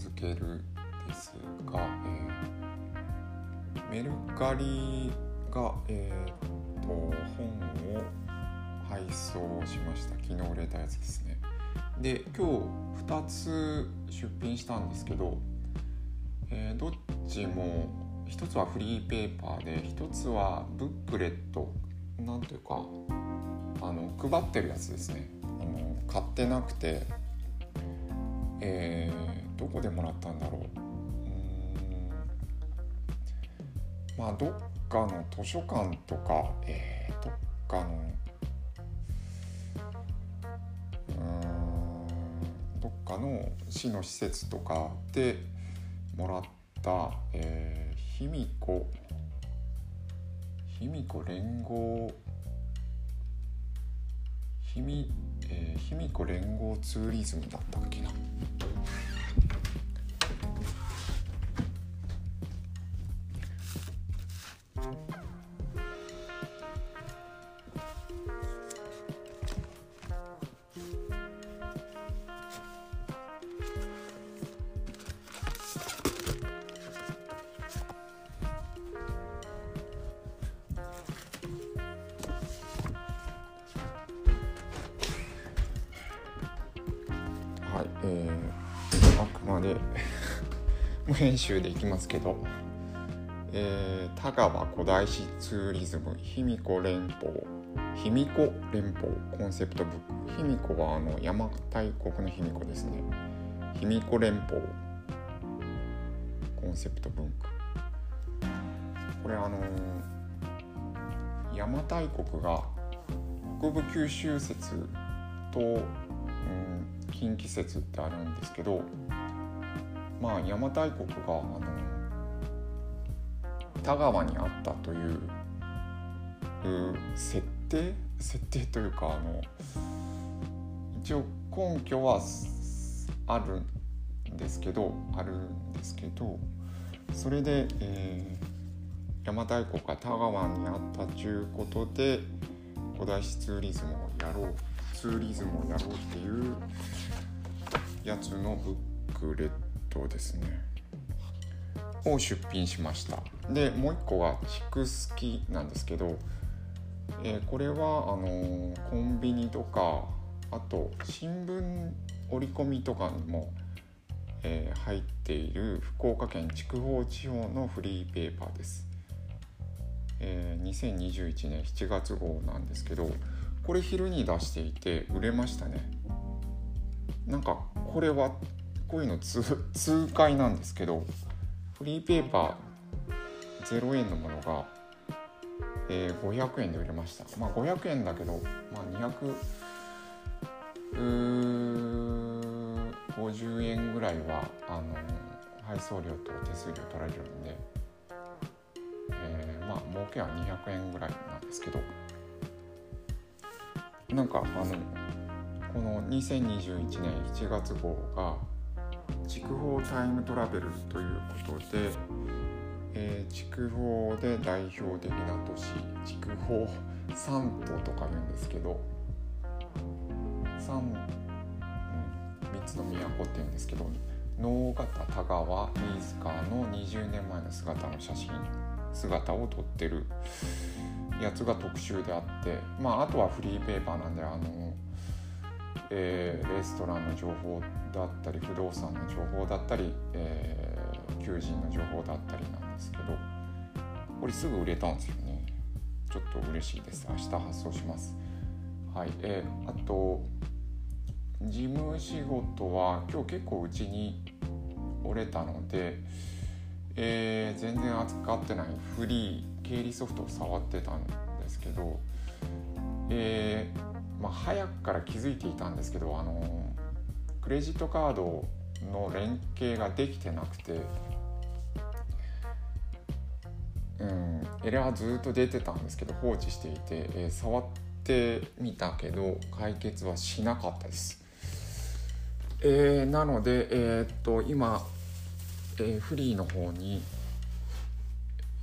続けるですが、えー、メルカリが、えーと、本を配送しました。昨日売れたやつですね。で今日2つ出品したんですけど、えー、どっちも1つはフリーペーパーで1つはブックレット。なんというかあの配ってるやつですね。あの買ってなくてえー、どこでもらったんだろう。うん。まあどっかの図書館とか、えー、どっかのうんどっかの市の施設とかでもらった、えー、卑弥呼。卑弥呼連合卑弥えー、卑弥呼連合ツーリズムだったっけな。いえー、あくまで 無編集でいきますけど、えー、田川古代史ツーリズム卑弥呼連邦卑弥呼連邦コンセプトブック。卑弥呼はあの邪馬台国の卑弥呼ですね。卑弥呼連邦コンセプト文庫これあの邪馬台国が北部九州説とうん近畿説ってあるんですけどまあ邪馬台国があの田川にあったという設定設定というかあの一応根拠はあるんですけどあるんですけどそれで、えー、邪馬台国が田川にあったということで古代史ツーリズムをやろうツーリズムをやろうっていうやつのブックレットですね。を出品しました。でもう一個がクスキなんですけど、えー、これはあのー、コンビニとかあと新聞折り込みとかにも、えー、入っている福岡県筑豊地方のフリーペーパーです、えー、2021年7月号なんですけどこれ昼に出していて売れましたね。なんかこれはこういうの通通会なんですけどフリーペーパー0円のものが、えー、500円で売れました。まあ500円だけど、まあ、250円ぐらいはあの配送料と手数料取られるんで、えー、まあ儲けは200円ぐらいなんですけどなんかあのこの2021年1月号が筑豊タイムトラベルということで、えー、筑豊で代表的な都市筑豊三都とか言うんですけど三、うん、3つの都って言うんですけど能形田川飯塚の20年前の姿の写真姿を撮ってるやつが特集であってまああとはフリーペーパーなんであの、えー、レストランの情報だったり不動産の情報だったり、えー、求人の情報だったりなんですけどこれすぐ売れたんですよね。ちょっと嬉しいです。明日発送します。はい。えー、あと事務仕事は今日結構うちに折れたので、えー、全然扱ってないフリー経理ソフトを触ってたんですけど、えー、まあ、早くから気づいていたんですけどあのクレジットカードの連携ができてなくて、うん、エラーずっと出てたんですけど放置していて、えー、触ってみたけど解決はしなかったです。えー、なので、えー、っと今、えー、フリーの方に、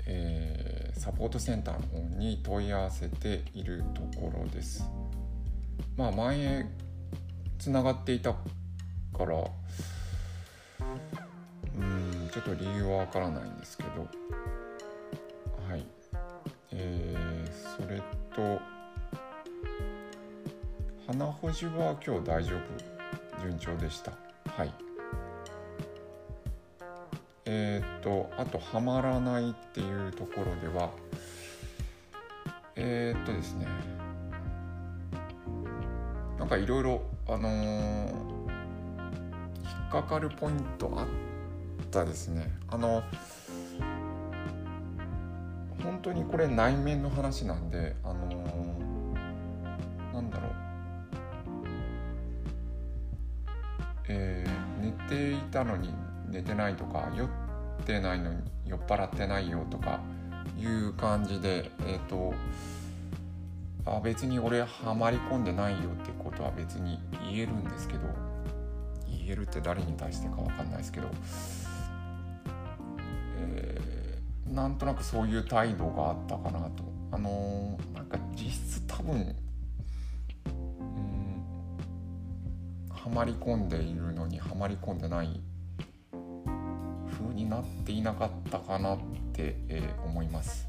えサポートセンターの方に問い合わせているところです。まあ前つながっていたからうんちょっと理由はわからないんですけど。はい。えー、それと鼻保持は今日大丈夫？順調でした？はい。えっ、とあとはまらないっていうところではえっ、とですね。なんかいろいろあのー、引っかかるポイントあったですね。あの本当にこれ内面の話なんであのー、なんだろう。えー、寝ていたのに寝てないとか酔ってないのに酔っ払ってないよとかいう感じでえっ、ー、とあ別に俺はまり込んでないよってことは別に言えるんですけど言えるって誰に対してか分かんないですけど、えー、なんとなくそういう態度があったかなとあのー、なんか実質多分うんはまり込んでいるのにはまり込んでない風になっていなかったかなって、えー、思います。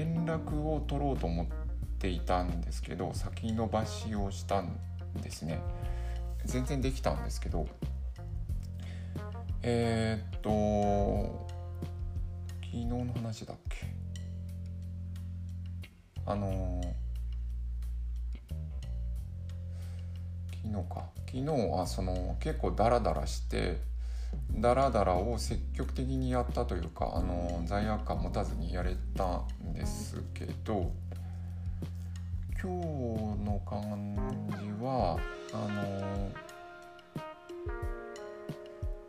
連絡を取ろうと思っていたんですけど先延ばしをしたんですね。全然できたんですけどえー、っと昨日の話だっけ？あの昨日か。昨日はその結構ダラダラしてダラダラを積極的にやったというかあの罪悪感持たずにやれたんですけど今日の感じはあの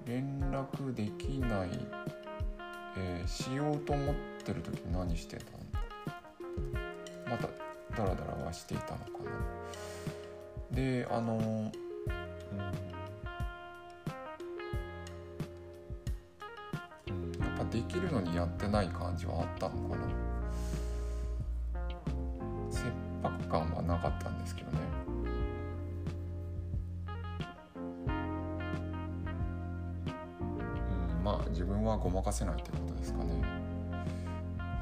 連絡できない、えー、しようと思ってる時何してたのまたダラダラはしていたのかな。であのできるのにやってない感じはあったのかな切迫感はなかったんですけどね。うん、まあ自分はごまかせないってことですかね。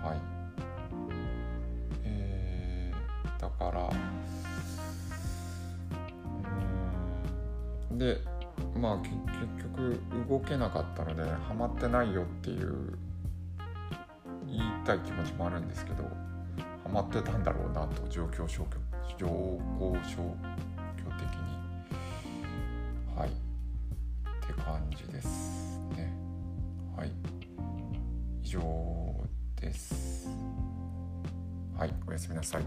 はい。えー、だからうんでまあ結局動けなかったのでハマってないよっていう言いたい気持ちもあるんですけどハマってたんだろうなと状況消去情報消去的に。はい。って感じですね。はい。以上です。はい。おやすみなさい。